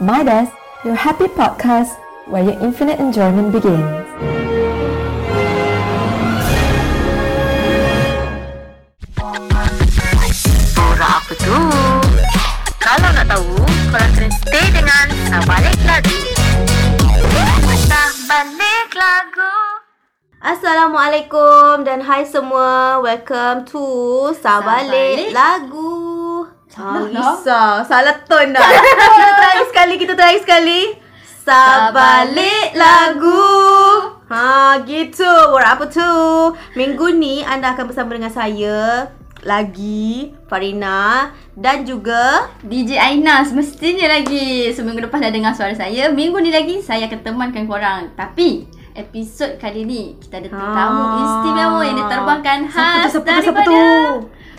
Midas, your happy podcast where your infinite enjoyment begins. Borak apa tu? Kalau nak tahu, korang kena stay dengan Sabalik Lagu. Sabalik Lagu. Assalamualaikum dan hai semua. Welcome to Sabalik Lagu. Salah lah. risau. Salah tone dah. kita try sekali, kita try sekali. Sabalik Lagu. Ha, gitu. Borak apa tu? Minggu ni anda akan bersama dengan saya lagi Farina dan juga DJ Aina semestinya lagi Seminggu lepas dah dengar suara saya Minggu ni lagi saya akan temankan korang Tapi episod kali ni Kita ada tetamu Ah. istimewa yang diterbangkan Siapa tu, khas siapa tu, siapa daripada tu?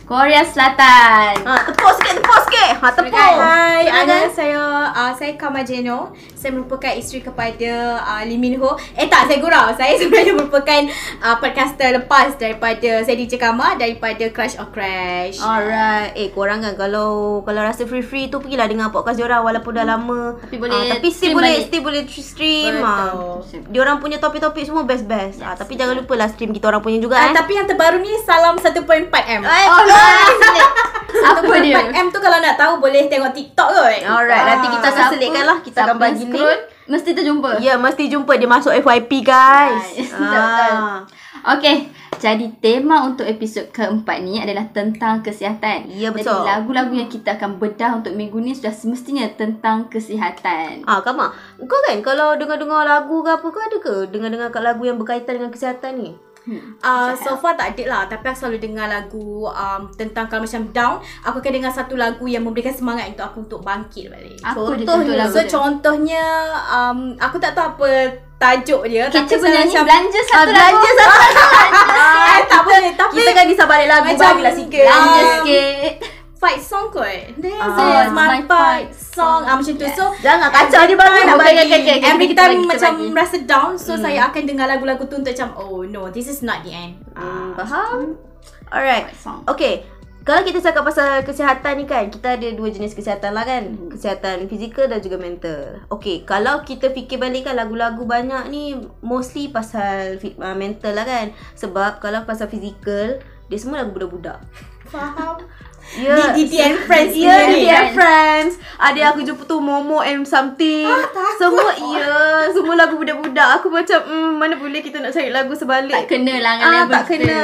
Korea Selatan ha, tepuk sikit, tepuk sikit. Ha, tepuk. Hai. Ana saya uh, saya Kama Jeno. Saya merupakan isteri kepada uh, Lee Min Ho. Eh tak, saya gurau. Saya sebenarnya merupakan uh, podcaster lepas daripada saya DJ Kama daripada Crash or Crash. Alright. Eh, korang kan kalau kalau rasa free-free tu pergilah dengar podcast diorang walaupun dah lama. Tapi boleh Ah, tapi still stream boleh balik. still boleh tr- stream. Betul. Ah. Diorang punya topik-topik semua best-best. Ah, tapi jangan lupa lah stream kita orang punya juga Uh, eh. tapi yang terbaru ni salam 1.4 M. Eh, Oh Apa dia? 1.4 M tu kalau nak tahu boleh tengok TikTok kot. Alright, nanti kita akan selitkan lah. Kita akan bagi link. Mesti terjumpa Ya, mesti jumpa dia masuk FYP guys. Nice. Ah. Okay, jadi tema untuk episod keempat ni adalah tentang kesihatan. Ya, betul. Jadi lagu-lagu yang kita akan bedah untuk minggu ni sudah semestinya tentang kesihatan. Ah, Kama, kau kan kalau dengar-dengar lagu ke apa kau ada ke dengar-dengar kat lagu yang berkaitan dengan kesihatan ni? Uh, so far tak ada lah Tapi aku selalu dengar lagu um, Tentang kalau macam down Aku akan dengar satu lagu Yang memberikan semangat Untuk aku untuk bangkit balik dia Contohnya, contoh lagu So dia? contohnya um, Aku tak tahu apa Tajuk dia Kita tapi penyanyi macam- belanja satu Ah, belanja lagu. satu. Eh tak boleh Tapi Kita kan di sabalik lagu Macam bagilah sikit. Belanja Um, sikit. Fight song kot This Ah, is my fight song ah, Macam tu So Jangan kacau dia baru nak bagi. okay, okay, okay. Every kita time kita macam bagi. rasa down So saya akan dengar lagu-lagu tu Untuk macam Oh no This is not the end Hmm, Ah. faham? Alright. Fight song. Okay. Kalau kita cakap pasal kesihatan ni kan, kita ada dua jenis kesihatan lah kan. Kesihatan fizikal dan juga mental. Okay, kalau kita fikir balik kan lagu-lagu banyak ni mostly pasal uh, mental lah kan. Sebab kalau pasal fizikal, dia semua lagu budak-budak. Faham Ya. DDT and Friends Ya, punya yeah, ni. dia friends. Ada aku jumpa tu Momo and something. semua ya, semua lagu budak-budak. Aku macam mm, mana boleh kita nak cari lagu sebalik. Tak kena lah dengan ah, level tak kena. kita.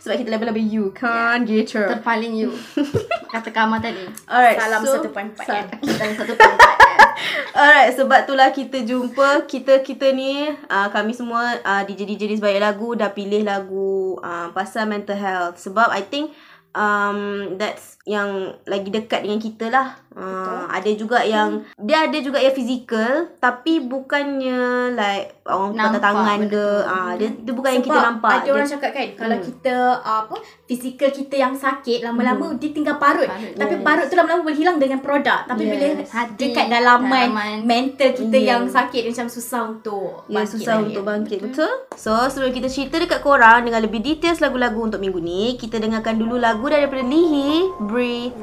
Sebab kita level-level you kan, gitu. Terpaling you. Kata Kama tadi. Alright, Salam so, 1.4 sa- M. Kita ada satu tempat. Alright, sebab itulah kita jumpa kita-kita ni uh, kami semua uh, DJ-DJ di sebalik lagu dah pilih lagu uh, pasal mental health sebab I think um, that's yang lagi dekat dengan kita lah. Uh, ada juga yang dia ada juga yang fizikal tapi bukannya like orang patah Nampak tangan benda ke. tu. Ah, dia, dia bukan yang kita nampak. ada orang dia, cakap kan Kalau Hmm. kita uh, apa Fizikal kita yang sakit Lama-lama dia tinggal parut, Parut, Tapi yes. parut tu lama-lama boleh hilang dengan produk Tapi Yes. bila Hati, dekat dalaman, dalaman. Mental kita Yes. yang sakit dia Macam susah untuk Ya bangkit susah untuk bangkit Betul So sebelum kita cerita dekat korang Dengan lebih details lagu-lagu untuk minggu ni Kita dengarkan dulu lagu daripada Lihi Breathe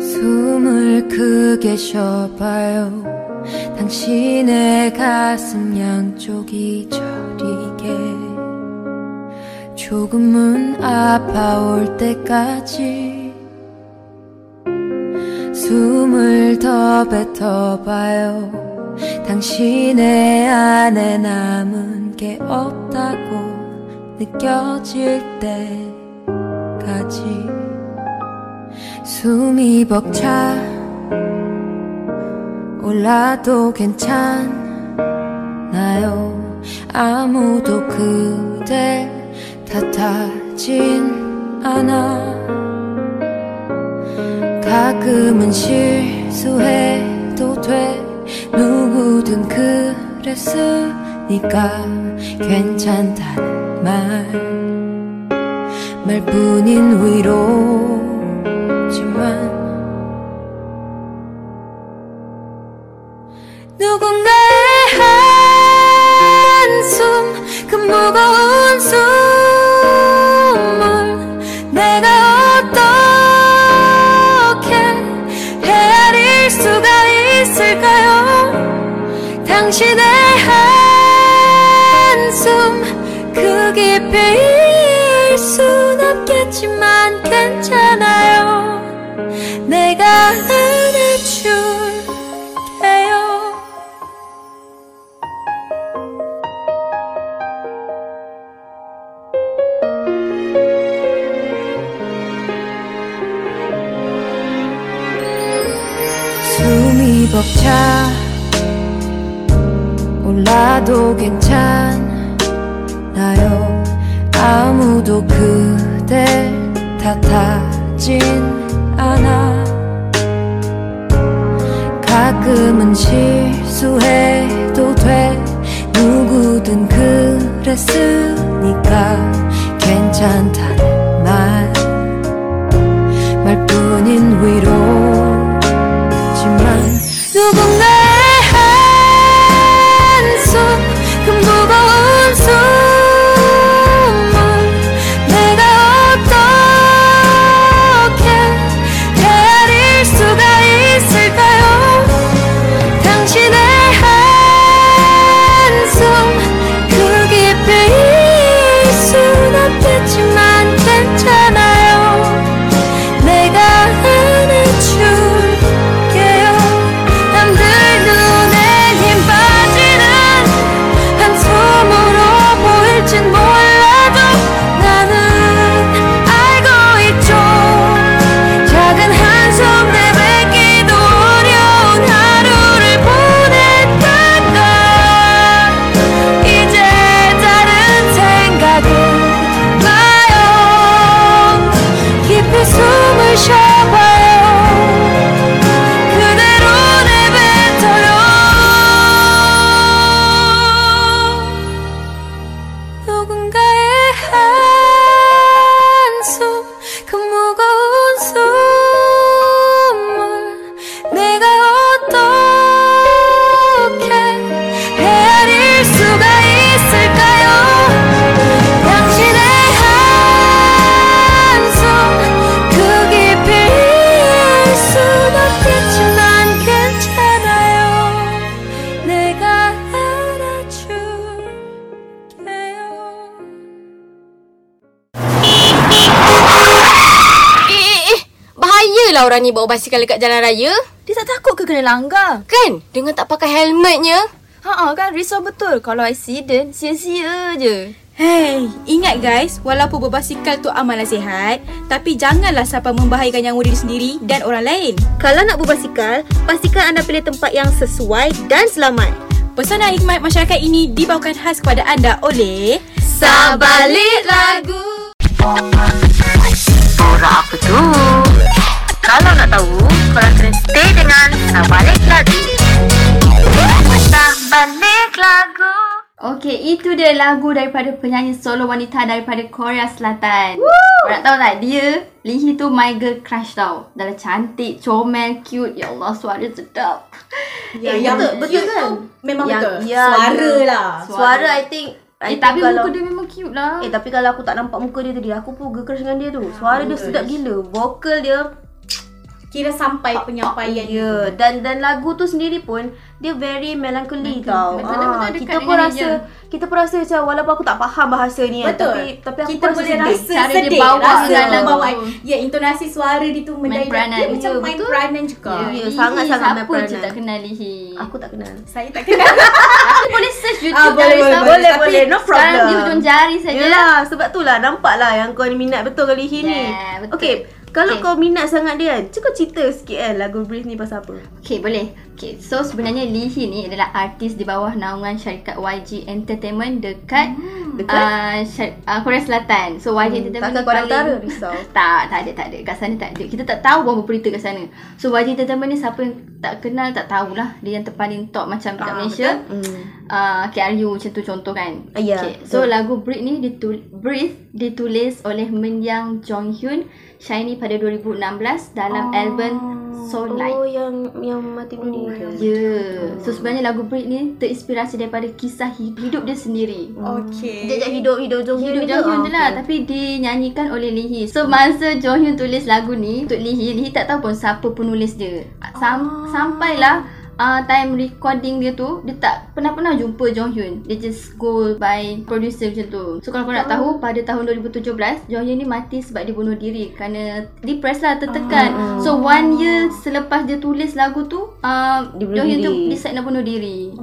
숨을 크게 쉬어봐요. 당신의 가슴 양쪽이 저리게 조금은 아파올 때까지 뱉어봐요. 당신의 안에 남은 게 없다고 느껴질 때까지. 숨이 벅차. 올라도 괜찮나요. 아무도 그댈 탓하진 않아. 가끔은 실 수해도 돼. 누구든 그랬으니까 괜찮다는 말. 말뿐인 위로 벅차. 올라도 괜찮아요. 아무도 그댈 탓하진 않아. 가끔은 실수해도 돼. 누구든 그랬으니까 괜찮다는 말. 말뿐인 위로지만 누군가 bahayalah orang ni bawa basikal dekat jalan raya. Dia tak takut ke kena langgar? Kan? Dengan tak pakai helmetnya. Ha kan risau betul kalau accident sia-sia je. Hey, ingat guys, walaupun berbasikal tu amal nasihat, tapi janganlah sampai membahayakan nyawa diri sendiri dan orang lain. Kalau nak berbasikal, pastikan anda pilih tempat yang sesuai dan selamat. Pesanan hikmat masyarakat ini dibawakan khas kepada anda oleh Sabalik lagu. Borak apa tu? Kalau nak tahu, korang kena stay dengan Sabalik Lagu. Sabalik Lagu. Okay, itu dia lagu daripada penyanyi solo wanita daripada Korea Selatan. Woo! Korang tahu tak, dia, Lee Hee tu my girl crush tau. Dah cantik, comel, cute. Ya Allah, suara sedap. Ya, Eh, yang betul, betul kan? tu Memang yang- betul. ya, Suara you- lah. Suara I think I Eh, tapi kalau, muka dia memang cute lah. Eh tapi kalau aku tak nampak muka dia tadi Aku pun crush dengan dia tu Suara dia sedap gila Vokal dia Kira sampai penyampaian Ya yeah. Dan dan lagu tu sendiri pun Dia very melancholy tau Betul-betul Ah, dekat Kita pun rasa dia. Kita pun rasa macam Walaupun aku tak faham bahasa ni Betul. Tapi, tapi aku kita pun rasa boleh sedih. rasa Cara dia sedih, bawa rasa dalam lagu bawaan. tu. Ya, intonasi suara dia tu peranan. Dia macam Ya, main betul. peranan juga. Ya, Lee Hee, sangat-sangat main Siapa je peranan. tak kenal Hee? Aku tak kenal Saya tak kenal. Aku boleh search YouTube Ah, boleh, boleh, boleh, Tapi boleh. No Sekarang problem. di hujung jari saja. Yelah sebab tu lah Nampak lah yang kau ni minat betul kali ini ni Yeah, betul. Okay Kalau Okay. kau minat sangat dia kan Cuba cerita sikit kan Lagu Breathe ni pasal apa Okay, boleh. Okay, so sebenarnya Lee Hee ni adalah artis di bawah naungan syarikat YG Entertainment dekat dekat? uh, syar- uh, Korea Selatan. So YG Entertainment Takkan ni paling- Utara risau tak, tak ada, tak ada. Kat sana tak ada. Kita tak tahu pun berita kat sana. So YG Entertainment ni siapa yang tak kenal tak tahulah. Dia yang terpaling top macam dekat Ah, Malaysia. Hmm. Uh, KRU macam tu contoh kan. Ah, ya, okay. So betul. lagu Breathe ni ditul- Breathe ditulis oleh Min Yang Jong Hyun Shiny pada 2016 dalam album Soul Light. Oh yang yang mati dunia tu Ya. Yeah. So sebenarnya lagu Break ni terinspirasi daripada kisah hi- hidup dia sendiri. Okey. Jejak hidup hidup Jong Hyun Hidup Jong Hyun je lah Tapi dinyanyikan oleh Lee Hee So masa Jong Hyun tulis lagu ni Untuk Lee Hee Lee Hee tak tahu pun siapa penulis dia Sam- Sampailah uh, time recording dia tu dia tak pernah-pernah jumpa Jong Hyun. Dia just go by producer macam tu. So kalau kau nak tahu pada tahun 2017 Jong Hyun ni mati sebab dia bunuh diri kerana depressed lah tertekan. So one year selepas dia tulis lagu tu uh, Dia bunuh Jong Hyun tu decide nak bunuh diri.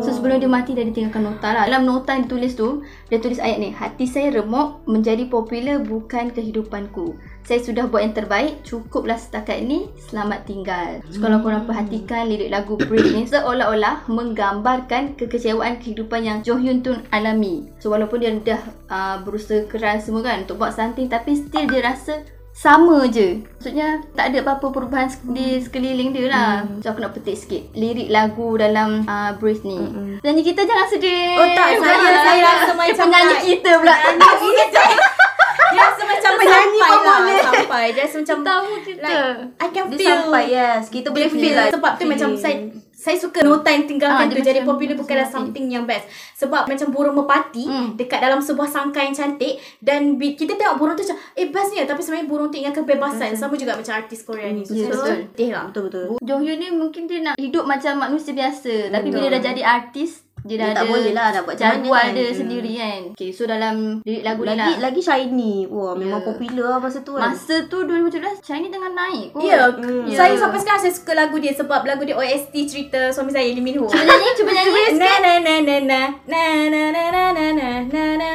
So sebelum dia mati dia tinggalkan nota lah. Dalam nota yang ditulis tu dia tulis ayat ni hati saya remuk menjadi popular bukan kehidupanku. Saya sudah buat yang terbaik, cukuplah setakat ini, selamat tinggal. So, kalau korang perhatikan lirik lagu Breathe ni seolah-olah menggambarkan kekecewaan kehidupan yang Jo Hyun tu alami. So walaupun dia dah uh, berusaha keras semua kan untuk buat something tapi still dia rasa sama je. Maksudnya tak ada apa-apa perubahan di sekeliling dia lah. So aku nak petik sikit lirik lagu dalam uh, Breathe ni. Penyanyi kita jangan sedih. Oh, tak, saya- saya rasa macam penyanyi kita pula. Dia rasa macam Penyanyi sampai lah boleh. Sampai Dia rasa macam Tahu kita. Like I can Dia feel sampai yes. Kita boleh feel feel lah. Sebab tu macam saya saya suka nota yang Ah, tinggalkan dia tu jadi popular bukanlah something yang best sebab macam burung merpati Hmm. dekat dalam sebuah sangkai yang cantik dan bi- kita tengok burung tu macam eh bestnya tapi sebenarnya burung tu ingatkan kebebasan sama juga macam artis Korea ni so, Betul. sedih lah Betul betul. Jong Hyun ni mungkin dia nak hidup macam manusia biasa Tapi bila dah jadi artis Dia dah Dia tak ada boleh lah nak buat macam mana kan. dia Hmm. sendiri kan Okay so dalam lirik lagu ni Lagi lah lagi shiny. Wah, memang Ya. popular lah masa tu kan. Masa tu 2017 China tengah naik kot Ya, Hmm. saya sampai sekarang saya suka lagu dia sebab lagu dia OST cerita suami saya Lee Min Ho. Cuba nyanyi Cuba nyanyi Na na na na na na na na na na na na na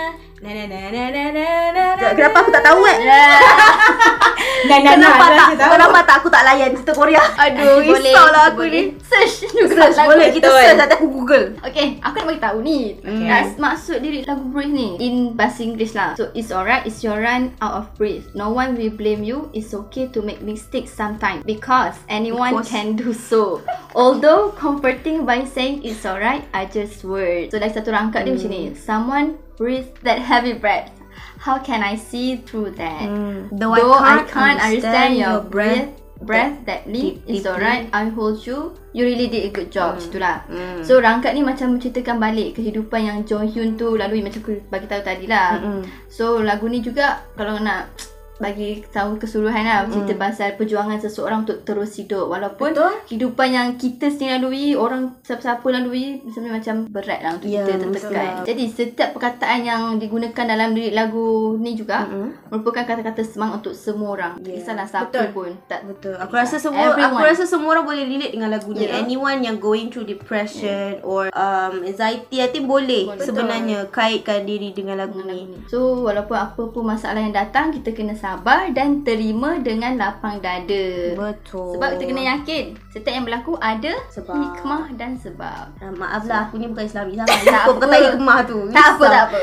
Na na na na na na na na Kenapa aku tak tahu kan? Na na na Kenapa na tak? na Kenapa tak aku tak layan cerita Korea? Aduh, Kita boleh, risau lah kita aku boleh ni. Search juga Search lagu boleh kita search aku google. Okay, aku nak bagi tahu ni. Okay. As, maksud lirik lagu Breathe ni in bahasa Inggeris lah. So it's alright, it's your run out of breath. No one will blame you. It's okay to make mistakes sometimes because anyone Because- can do so. Although comforting by saying it's alright, I just word. So lagi satu rangkap dia macam ni. Someone breathe that heavy breath. How can I see through that? Though Though I can't understand your breath, breath that leap, deep- it's alright. I hold you. You really did a good job. Macam tu lah. Hmm. So rangkap ni macam menceritakan balik kehidupan yang Jong Hyun tu lalui macam aku bagi tahu tadi lah. Mm-mm. So lagu ni juga kalau nak bagi tahu keseluruhan lah cerita pasal perjuangan seseorang untuk terus hidup walaupun Betul. kehidupan yang kita sendiri lalui orang siapa-siapa lalui sebenarnya macam berat lah untuk Ya, kita betul tertekan jadi setiap perkataan yang digunakan dalam lirik lagu ni juga Mm-mm. merupakan kata-kata semangat untuk semua orang yeah. kisahlah siapa betul. pun tak Betul. Aku rasa semua Everyone. aku rasa semua orang boleh relate dengan lagu ni. Yeah. Anyone yang going through depression or um anxiety I think boleh Boleh. sebenarnya kaitkan diri dengan lagu dengan ni. lagu ni. So walaupun apa pun masalah yang datang kita kena sabar dan terima dengan lapang dada. Betul. Sebab kita kena yakin setiap yang berlaku ada Sebab. hikmah dan sebab. Ah, maaf lah aku ni bukan Islami sangat. Tak apa. kata hikmah tu. Tak apa tak apa.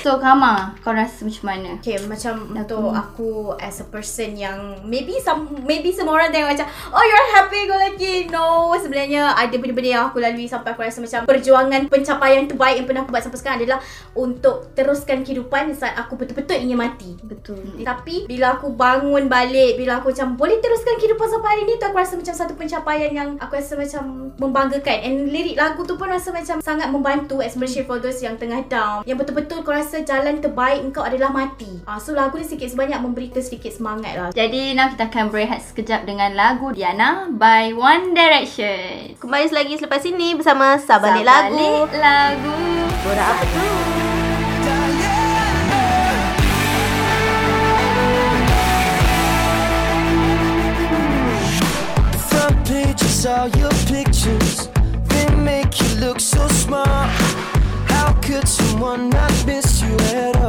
So Kama, kau rasa macam mana? Okay, macam untuk aku as a person yang maybe some maybe semua orang tengok macam oh you're happy go lucky. No, sebenarnya ada benda-benda yang aku lalui sampai aku rasa macam perjuangan pencapaian terbaik yang pernah aku buat sampai sekarang adalah untuk teruskan kehidupan saat aku betul-betul ingin mati. Betul. Tapi bila aku bangun balik Bila aku macam Boleh teruskan kehidupan sampai hari ni tu Aku rasa macam satu pencapaian yang Aku rasa macam Membanggakan And lirik lagu tu pun rasa macam Sangat membantu Especially for those yang tengah down Yang betul-betul kau rasa Jalan terbaik engkau adalah mati ah, So lagu ni sikit sebanyak Memberi kita sedikit semangat lah Jadi now kita akan berehat sekejap dengan lagu Diana by One Direction. Kembali lagi selepas ini bersama Sabalik Lagu. Sabalik lagu. Borak apa tu? All your pictures, they make you look so smart. How could someone not miss you at all?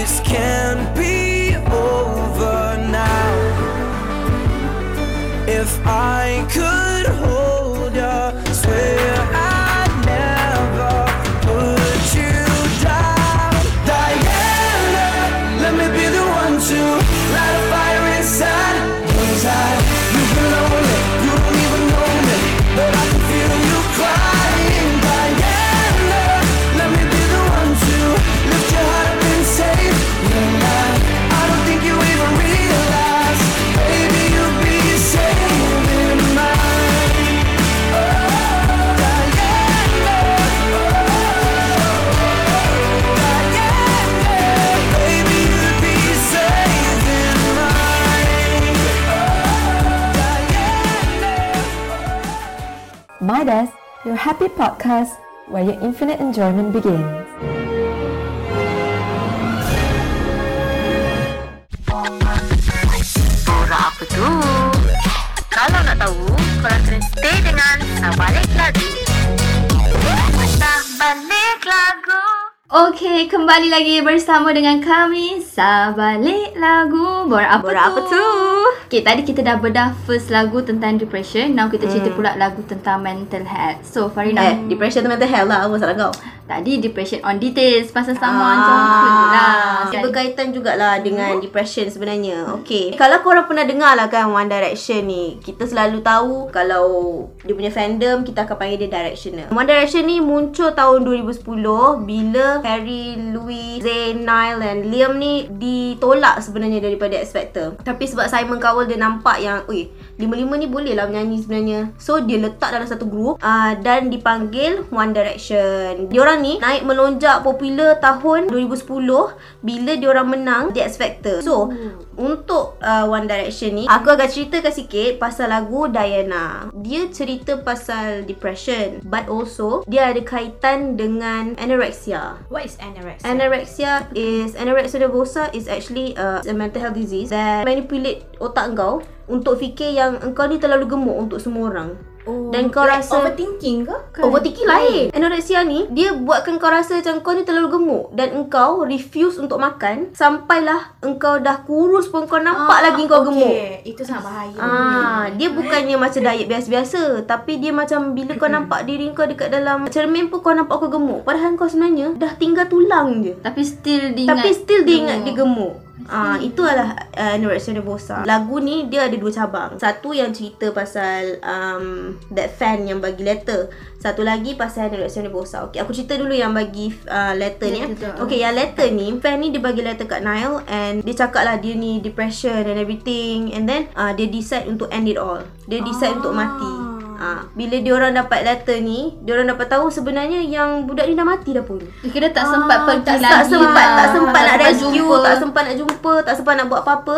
this can't be over now. If I could. Midas, your happy podcast where your infinite enjoyment begins. Borak apa tu? Kalau nak tahu, korang kena stay dengan Sabalik Lagu. Sabalik Lagu. Okay, kembali lagi bersama dengan kami Sabalik Lagu Borak apa Borak tu? apa tu? Okay, tadi kita dah bedah first lagu tentang depression Now kita cerita pula lagu tentang mental health So, Farina Eh, depression tu mental health lah. Apa masalah kau? Tadi depression on details Pasal sama Ah, macam tu lah Dia berkaitan jugalah dengan depression sebenarnya. Okay. Kalau korang pernah dengar lah kan One Direction ni. Kita selalu tahu kalau dia punya fandom, kita akan panggil dia Directioner. One Direction ni muncul tahun 2010 bila Harry, Louis, Zayn, Niall dan Liam ni ditolak sebenarnya daripada X Factor. Tapi sebab Simon Cowell dia nampak yang, ui, lima-lima ni boleh lah menyanyi sebenarnya. So, dia letak dalam satu grup uh, dan dipanggil One Direction. Diorang ni naik melonjak popular tahun 2010 bila diorang menang The X Factor. So, untuk uh, One Direction ni, aku akan ceritakan sikit pasal lagu Diana. Dia cerita pasal depression but also dia ada kaitan dengan anorexia. What is anorexia? Anorexia is anorexia nervosa is actually uh, a mental health disease that manipulate otak kau untuk fikir yang engkau ni terlalu gemuk untuk semua orang. Oh, dan kau like rasa- overthinking ke? Kan? Overthinking lain. Anorexia ni dia buatkan kau rasa macam kau ni terlalu gemuk dan engkau refuse untuk makan sampailah engkau dah kurus pun kau nampak Ah, lagi kau okay. gemuk. Itu sangat bahaya. Ah, dia bukannya macam diet biasa-biasa tapi dia macam bila kau nampak diri kau dekat dalam cermin pun kau nampak kau gemuk padahal kau sebenarnya dah tinggal tulang je. Tapi still dia Tapi still dia ingat dia gemuk. Ah, itu adalah uh, anorexia nervosa. Lagu ni dia ada dua cabang. Satu yang cerita pasal um, that fan yang bagi letter. Satu lagi pasal anorexia nervosa. Okay, aku cerita dulu yang bagi uh, letter ni. eh. Letter tu. Okay, yang letter ni, fan ni dia bagi letter kat Nile and dia cakap lah dia ni depression and everything and then uh, dia decide untuk end it all. Dia decide untuk mati. Ah, bila dia orang dapat letter ni, dia orang dapat tahu sebenarnya yang budak ni dah mati dah pun. Dia kira tak sempat pergi tak, lagi tak sempat lah. tak sempat nak rescue jumpa. tak sempat nak jumpa tak sempat nak buat apa-apa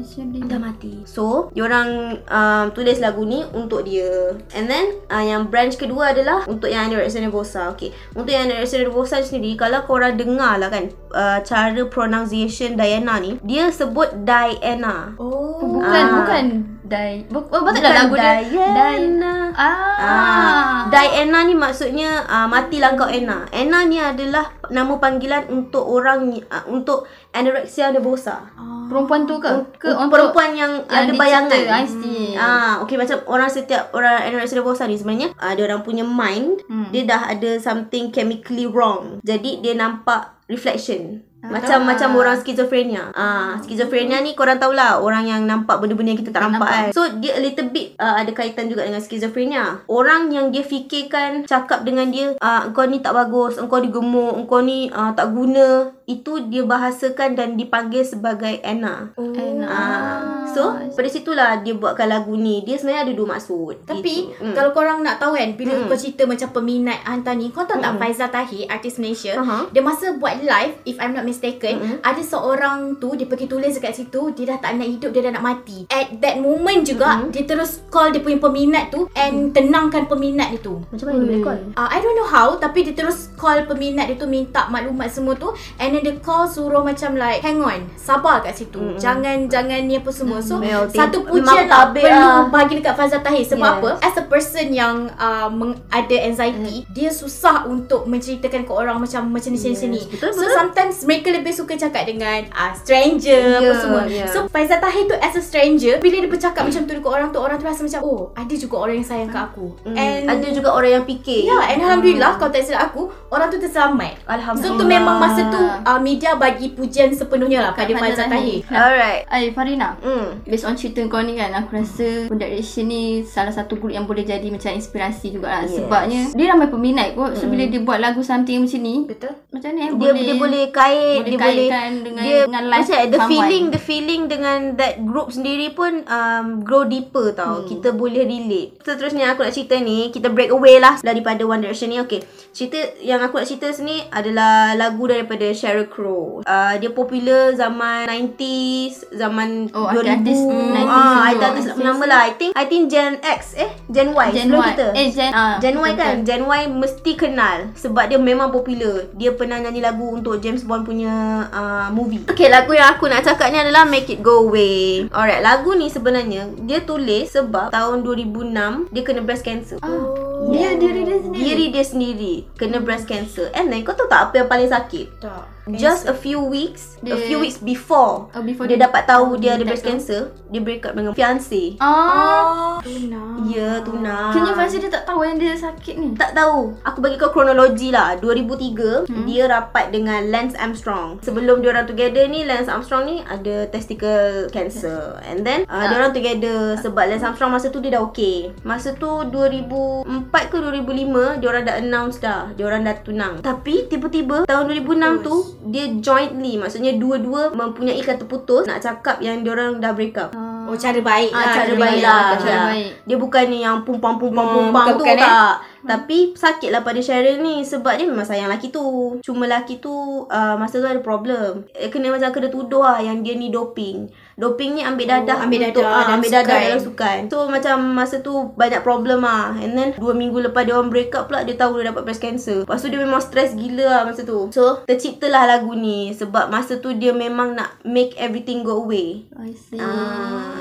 sedih. dah mati so diorang um, tulis lagu ni untuk dia and then uh, yang branch kedua adalah untuk yang anorexia nervosa okay untuk yang anorexia nervosa sendiri kalau korang dengar lah kan uh, cara pronunciation Diana ni dia sebut Diana Oh. Bukan, Ah. bukan Dai. Bu- oh, betul Bukan tak lagu dia? Diana. Ah. Ah, Diana ni maksudnya uh, matilah kau Anna. Anna ni adalah nama panggilan untuk orang uh, untuk anorexia nervosa. Perempuan tu ke? Ke perempuan yang, yang ada bayangan. I see. Ah, okey macam orang setiap orang anorexia nervosa ni sebenarnya uh, dia orang punya mind Hmm. dia dah ada something chemically wrong. Jadi dia nampak reflection. Macam macam orang skizofrenia. Ah, skizofrenia ni korang tahulah orang yang nampak benda-benda yang kita tak nampak, nampak. kan. So dia a little bit uh, ada kaitan juga dengan skizofrenia. Orang yang dia fikirkan cakap dengan dia, uh, engkau ni tak bagus, engkau ni gemuk, engkau ni uh, tak guna, itu dia bahasakan dan dipanggil sebagai Anna. Anna. Ah, so pada situlah dia buatkan lagu ni. Dia sebenarnya ada dua maksud. Tapi Gitu. Mm. kalau korang nak tahu kan Bila Mm-mm. kau cerita macam peminat hantar ni Kau tahu tak Faizal Tahir Artis Malaysia Aha. Dia masa buat live If I'm not mistaken Mm-mm. Ada seorang tu Dia pergi tulis dekat situ Dia dah tak nak hidup Dia dah nak mati At that moment juga Mm-mm. Dia terus call dia punya peminat tu And tenangkan peminat dia tu macam mana dia boleh call? Uh, I don't know how Tapi dia terus call peminat dia tu Minta maklumat semua tu And then dia call suruh macam like Hang on Sabar kat situ Mm-mm. Jangan Jangan ni apa semua So Memang satu pujian lah Perlu lah. bagi dekat Fazal Tahir Sebab Yes. apa As a person yang uh, meng, Ada anxiety Dia susah untuk Menceritakan ke orang Macam macam ni Yes, ni betul, So betul. sometimes Mereka lebih suka cakap dengan uh, Stranger Apa Yeah, semua yeah. So Faizal Tahir tu as a stranger Bila dia bercakap macam tu Dekat orang tu Orang tu rasa macam Oh ada juga orang yang sayang kat aku Mm. And ada juga orang yang fikir. Ya, and Alhamdulillah kalau tak silap aku, orang tu terselamat. Alhamdulillah. So tu memang masa tu uh, media bagi pujian sepenuhnya lah pada Faizal Tahir. Alright. Ay, Farina. Hmm. Based on cerita kau ni kan Aku rasa One Direction ni Salah satu grup yang boleh jadi Macam inspirasi jugalah Yes. Sebabnya Dia ramai peminat kot So bila dia buat lagu something macam ni Betul? Macam ni eh, Dia dia boleh kait, boleh dia boleh kaitkan dengan- dia dengan life macam the someone. feeling the feeling dengan that group sendiri pun um, grow deeper tau. Hmm. Kita boleh relate. Seterusnya aku nak cerita ni, kita break away lah daripada One Direction ni. Okay. Cerita yang aku nak cerita sini adalah lagu daripada Cheryl Sheryl Crow. Uh, dia popular zaman 90s, zaman Oh, 2000. artis 90s ah, artis nama lah. I think I think Gen X eh Gen Y Gen sebelum Y. kita. Eh, Gen- ah, Gen Y kan. Gen Y mesti kenal sebab dia memang popular. Dia pernah nyanyi lagu untuk James Bond punya uh, movie. Okay, lagu yang aku nak cakap ni adalah Make It Go Away. Alright, lagu ni sebenarnya dia tulis sebab tahun 2006 dia kena breast cancer. Oh, dia diri dia sendiri. Diri dia sendiri kena breast cancer. And then kau tahu tak apa yang paling sakit? Tak. Just a few weeks, a Dia- few weeks before, Oh, before dia, dia- dapat tahu dia ada dia breast tahu. cancer, dia break up dengan fiancé. Ah. Ya, tuna. Kena fasa dia tak tahu yang dia sakit ni. Tak tahu. Aku bagi kau kronologi lah. 2003, hmm. dia rapat dengan Lance Armstrong. Sebelum dia orang together ni, Lance Armstrong ni ada testicle cancer. And then, uh, dia orang together sebab Lance Armstrong masa tu dia dah okay. Masa tu 2004 ke 2005, dia orang dah announce dah. Dia orang dah tunang. Tapi, tiba-tiba tahun 2006 tu, dia jointly, maksudnya dua-dua mempunyai kata putus nak cakap yang dia orang dah break up. Oh, cara baik Ah, lah. cara baik lah. cara baik. Dia bukan yang pumpang pumpang Hmm, tu bukan-bukan, eh? tak. Tapi sakit lah pada Cheryl ni sebab dia memang sayang lelaki tu. Cuma lelaki tu uh, masa tu ada problem. Eh, kena macam kena tuduh lah yang dia ni doping. Doping ni ambil dadah Oh, ambil untuk, dadah ah, dalam ambil dadah sukan. dalam sukan. So macam masa tu banyak problem lah. And then dua minggu lepas dia orang break up pula dia tahu dia dapat breast cancer. Lepas tu dia memang stres gila lah masa tu. So terciptalah lagu ni sebab masa tu dia memang nak make everything go away. I see. Ah.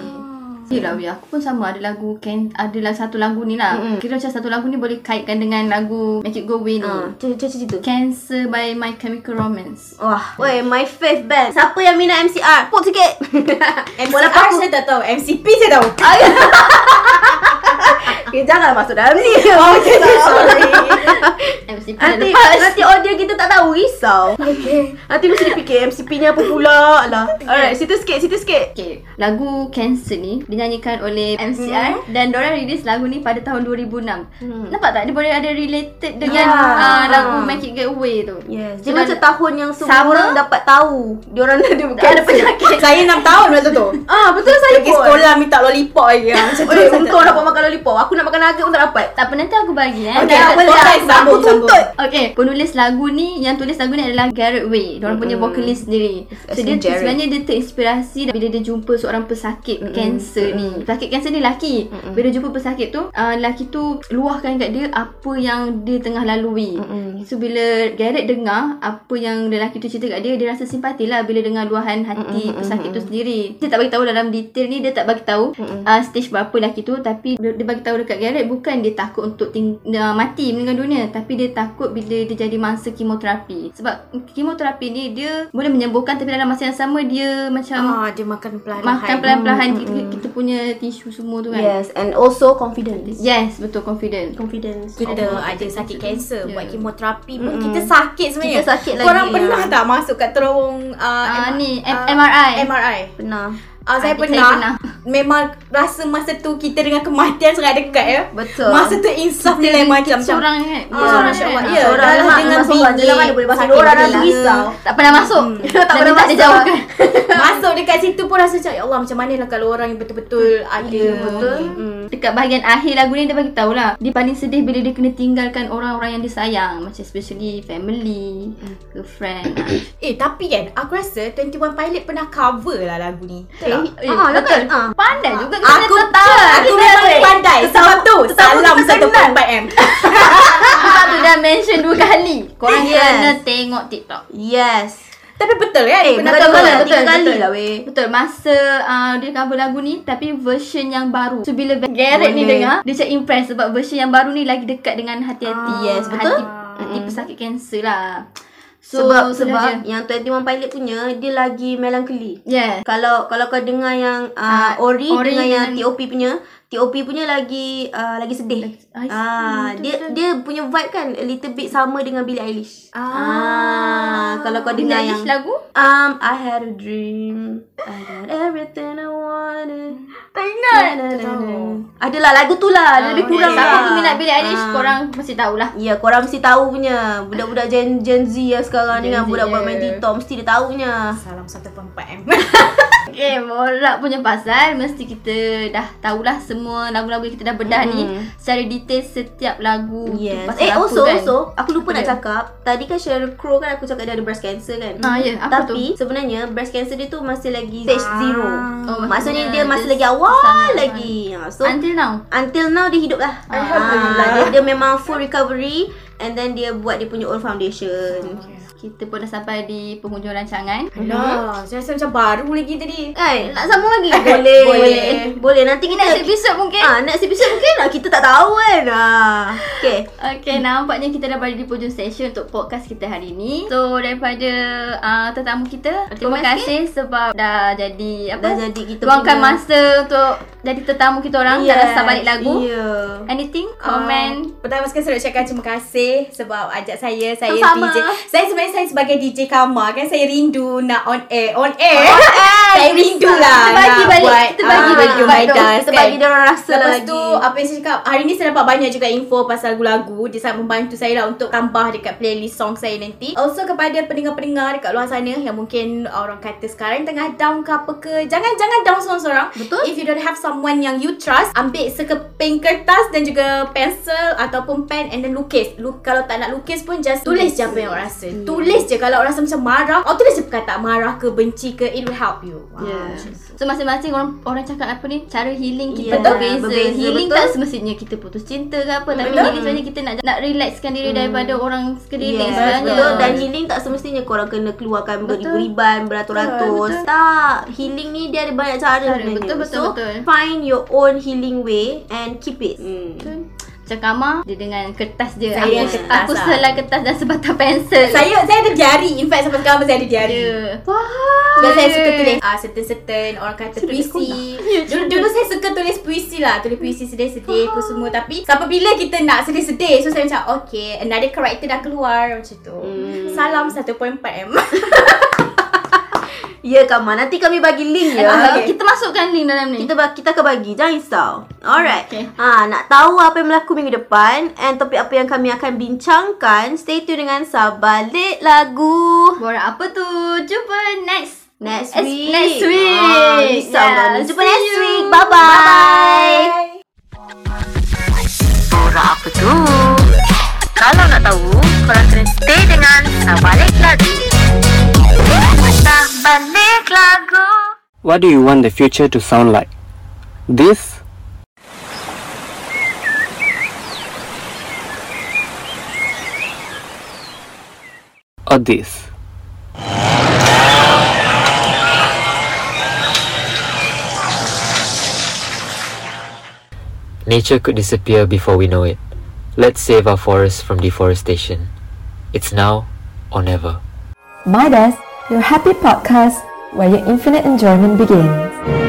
Yelah, Wia. Aku pun sama ada lagu can adalah satu lagu ni lah. Mm-mm. Kira macam satu lagu ni boleh kaitkan dengan lagu Make It Go Away ni. Ah, cerita cerita. Cancer by My Chemical Romance. Wah, weh, my fave band. Siapa yang minat MCR? Put sikit. MCR Walaupun aku- saya tak tahu. MCP saya tahu. Okay, jangan masuk dalam ni. Oh, okay, sorry. MCP dah Nanti, nanti audio kita tak tahu risau. Okay. Nanti mesti dia fikir MCP-nya apa pula lah. Alright, cerita sikit, cerita sikit. Okay, lagu Cancer ni dinyanyikan oleh MCR hmm. dan diorang release lagu ni pada tahun 2006. Hmm. Nampak tak? Dia boleh ada related dengan Ya. uh, lagu Make It Get Away tu. Yes. Dia macam tahun yang semua Sama. orang dapat tahu. Dia orang ada ada penyakit. saya 6 tahun masa tu. Ah, betul saya Pergi pun. sekolah minta lollipop lagi. Macam tu. Oi, untung dapat makan lollipop. Aku nak makan nugget pun tak dapat. Tak apa nanti aku bagi eh. Okay, apa dah? Aku tuntut. Okay, penulis lagu ni yang tulis lagu ni adalah Garrett Way. Diorang punya vocalist sendiri. So dia sebenarnya dia terinspirasi bila dia jumpa seorang pesakit kanser ni. Pesakit kanser ni lelaki. Bila dia jumpa pesakit tu, uh, lelaki tu luahkan kat dia apa yang dia tengah lalui. So bila Garrett dengar apa yang lelaki tu cerita kat dia, dia rasa simpati lah bila dengar luahan hati pesakit tu sendiri. Dia tak bagi tahu dalam detail ni, dia tak bagi tahu uh, stage berapa lelaki tu tapi dia, dia bagi tahu dekat Garrett bukan dia takut untuk ting- uh, mati meninggal dunia tapi dia takut bila dia jadi mangsa kemoterapi. Sebab kemoterapi ni dia boleh menyembuhkan tapi dalam masa yang sama dia macam Ah, dia makan perlahan-lahan. makan perlahan-lahan kita, kita punya tisu semua tu kan. Yes, and also confidence. Yes, betul confident. Confidence. Kita Oh, ada sakit kanser Ya. Buat kemoterapi pun Kita sakit sebenarnya Kita sakit lagi, Korang ya. pernah tak masuk kat terowong uh, Ah, M- ni, M- MRI. MRI Pernah. Ah, saya Adik pernah, saya pernah. Memang rasa masa tu Kita dengan kematian sangat dekat ya Betul. Masa tu insaf dia lain macam Seorang kan? Ah, Seorang Masya kan? Allah. Ah, Ya, Seorang dah dengan bingit, dalam mana boleh masuk orang dah gila. risau. Tak pernah masuk. Tak Dan pernah masuk. jauhkan. Masuk dekat situ pun rasa macam Ya Allah macam mana lah Kalau orang yang betul-betul Ada Ya, betul. Hmm. Dekat bahagian akhir lagu ni dia bagi tahu lah Dia paling sedih bila dia kena tinggalkan orang-orang yang dia sayang Macam especially family, girlfriend Eh tapi kan Aku rasa 21 Pilot pernah cover lah lagu ni tak? Eh, Ah, betul. betul. Ah. Pandai juga kita Aku tahu Aku memang pandai. Sebab tu Salam 1.4M Sebab tu dah mention dua kali. Korang Yes. kena tengok TikTok. Yes. Tapi betul kan? Eh, bukan cover dua kan? kali, lah weh. Betul. Masa uh, dia cover lagu ni Tapi version yang baru. So bila Garrett ni dengar Dia macam impress Sebab version yang baru ni Lagi dekat dengan hati-hati. Ah, yes, betul. Hati, hati pesakit kanser lah So sebab sebab dia. yang 21 Pilot punya dia lagi melancholy. Yeah Kalau kalau kau dengar yang uh, Ah, Ori, Ori dengan yang TOP punya, TOP punya lagi uh, lagi sedih. I see. Ah, dia betul. dia punya vibe kan a little bit sama dengan Billie Eilish. Ah. kalau kau dengar yang lagu Um, I had a dream. I got everything I wanted. Tak ingat Adalah lagu tu lah. Ah, lebih okay. kurang Siapa lah. tu minat Billie Eilish Ah. Korang mesti tahulah Ya, korang mesti tahu punya. Budak-budak Gen Gen Z yang sekarang ni Gen kan Z, budak-budak ya. main TikTok mesti dia tahu punya. Salam 1.4M Okay borak punya pasal Mesti kita dah tahulah Semua semua lagu-lagu yang kita dah bedah ni secara detail setiap lagu tu Yes. pasal Eh apa also kan. also aku lupa Apa nak dia? cakap. Tadi kan Sheryl Crow kan aku cakap dia ada breast cancer kan. Ah. Apa Tapi sebenarnya breast cancer dia tu masih lagi stage Ah. zero. Oh, maksudnya dia masih lagi awal lagi. Ha, so Until now. until now dia hidup lah. Alhamdulillah. Dia, dia memang full recovery and then dia buat dia punya own foundation. Kita pun dah sampai di penghujung rancangan. Alah, saya rasa macam baru lagi tadi. Eh, nak sambung lagi? Boleh. Boleh. Boleh. Nanti kita Next episode mungkin. Ah, next episode mungkin lah. Kita tak tahu kan. Ah. Okay. Okay, nampaknya kita dah berada di hujung session untuk podcast kita hari ni. So, daripada uh, tetamu kita, terima Terima kasih sebab dah jadi apa? Dah jadi kita luangkan punya- masa untuk jadi tetamu kita orang yes, dalam sabalik lagu. Yeah. Anything? Ah, Comment? pertama sekali saya nak ucapkan terima kasih sebab ajak saya saya Sama-sama. DJ. Saya sebenarnya saya sebagai DJ Kama kan saya rindu nak on air on air. saya rindu lah Kita bagi nak balik, buat kita bagi ah, balik tu. dance Kita kan. bagi dia orang rasa Lepas lagi. tu apa yang saya cakap Hari ni saya dapat banyak juga info Pasal lagu-lagu Dia sangat membantu saya lah Untuk tambah dekat playlist song saya nanti Also kepada pendengar-pendengar Dekat luar sana Yang mungkin orang kata sekarang Tengah down ke apa ke Jangan jangan down seorang-seorang Betul. If you don't have someone yang you trust Ambil sekeping kertas Dan juga pensel Ataupun pen And then lukis Lu, Kalau tak nak lukis pun Just tulis je apa yang awak rasa Tulis je Kalau rasa macam marah Awak tulis je perkataan marah ke Benci ke It will help you Yeah. Ah, tu. So masing-masing orang orang cakap apa ni cara healing kita Yeah, berbeza. berbeza, Healing betul. tak semestinya kita putus cinta ke apa tapi Betul. healing sebenarnya kita nak nak relaxkan diri daripada orang sekeliling Yes, sebenarnya. betul. Dan healing tak semestinya korang kena keluarkan beribu-riban, beratus-ratus. Betul, betul. Tak. Healing ni dia ada banyak cara Cara, sebenarnya. betul, betul, so, betul. find your own healing way and keep it. Hmm. Macam Kama dia dengan kertas je. Saya aku, kertas aku lah. selai kertas dan sebatang pensel. Saya saya ada diary In fact sampai sekarang masih ada diary Ya. Sebab saya suka tulis ah certain-certain orang kata puisi. Ya, Dulu dulu saya suka tulis puisi lah, tulis puisi sedih-sedih apa semua tapi sampai bila kita nak sedih-sedih so saya macam okay, another character dah keluar macam tu. Hmm. Salam 1.4 Ya Kama, nanti kami bagi link ya. Ah, Okay. Kita masukkan link dalam ni. Kita ba- kita akan bagi, jangan risau. Alright. Okay. Ha, nak tahu apa yang berlaku minggu depan and topik apa yang kami akan bincangkan, stay tune dengan Sabalik Lagu. Borak apa tu? Jumpa next Next week. next week. Ah, risau Yeah, dah ni. Jumpa see next you. week. Bye-bye. Borak apa tu? Kalau nak tahu, korang kena stay dengan. Sabalik Lagu. What do you want the future to sound like? This? Or this? Nature could disappear before we know it. Let's save our forests from deforestation. It's now or never. Midas, your happy podcast where your infinite enjoyment begins.